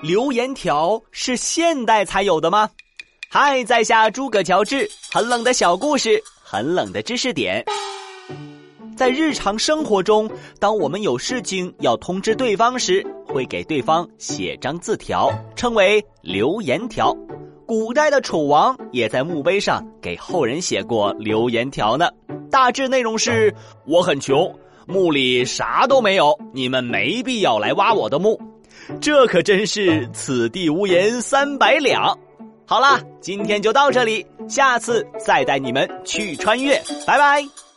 留言条是现代才有的吗？嗨，在下诸葛乔治，很冷的小故事，很冷的知识点。在日常生活中，当我们有事情要通知对方时，会给对方写张字条，称为留言条。古代的楚王也在墓碑上给后人写过留言条呢。大致内容是：我很穷，墓里啥都没有，你们没必要来挖我的墓。这可真是此地无银三百两。好啦，今天就到这里，下次再带你们去穿越，拜拜。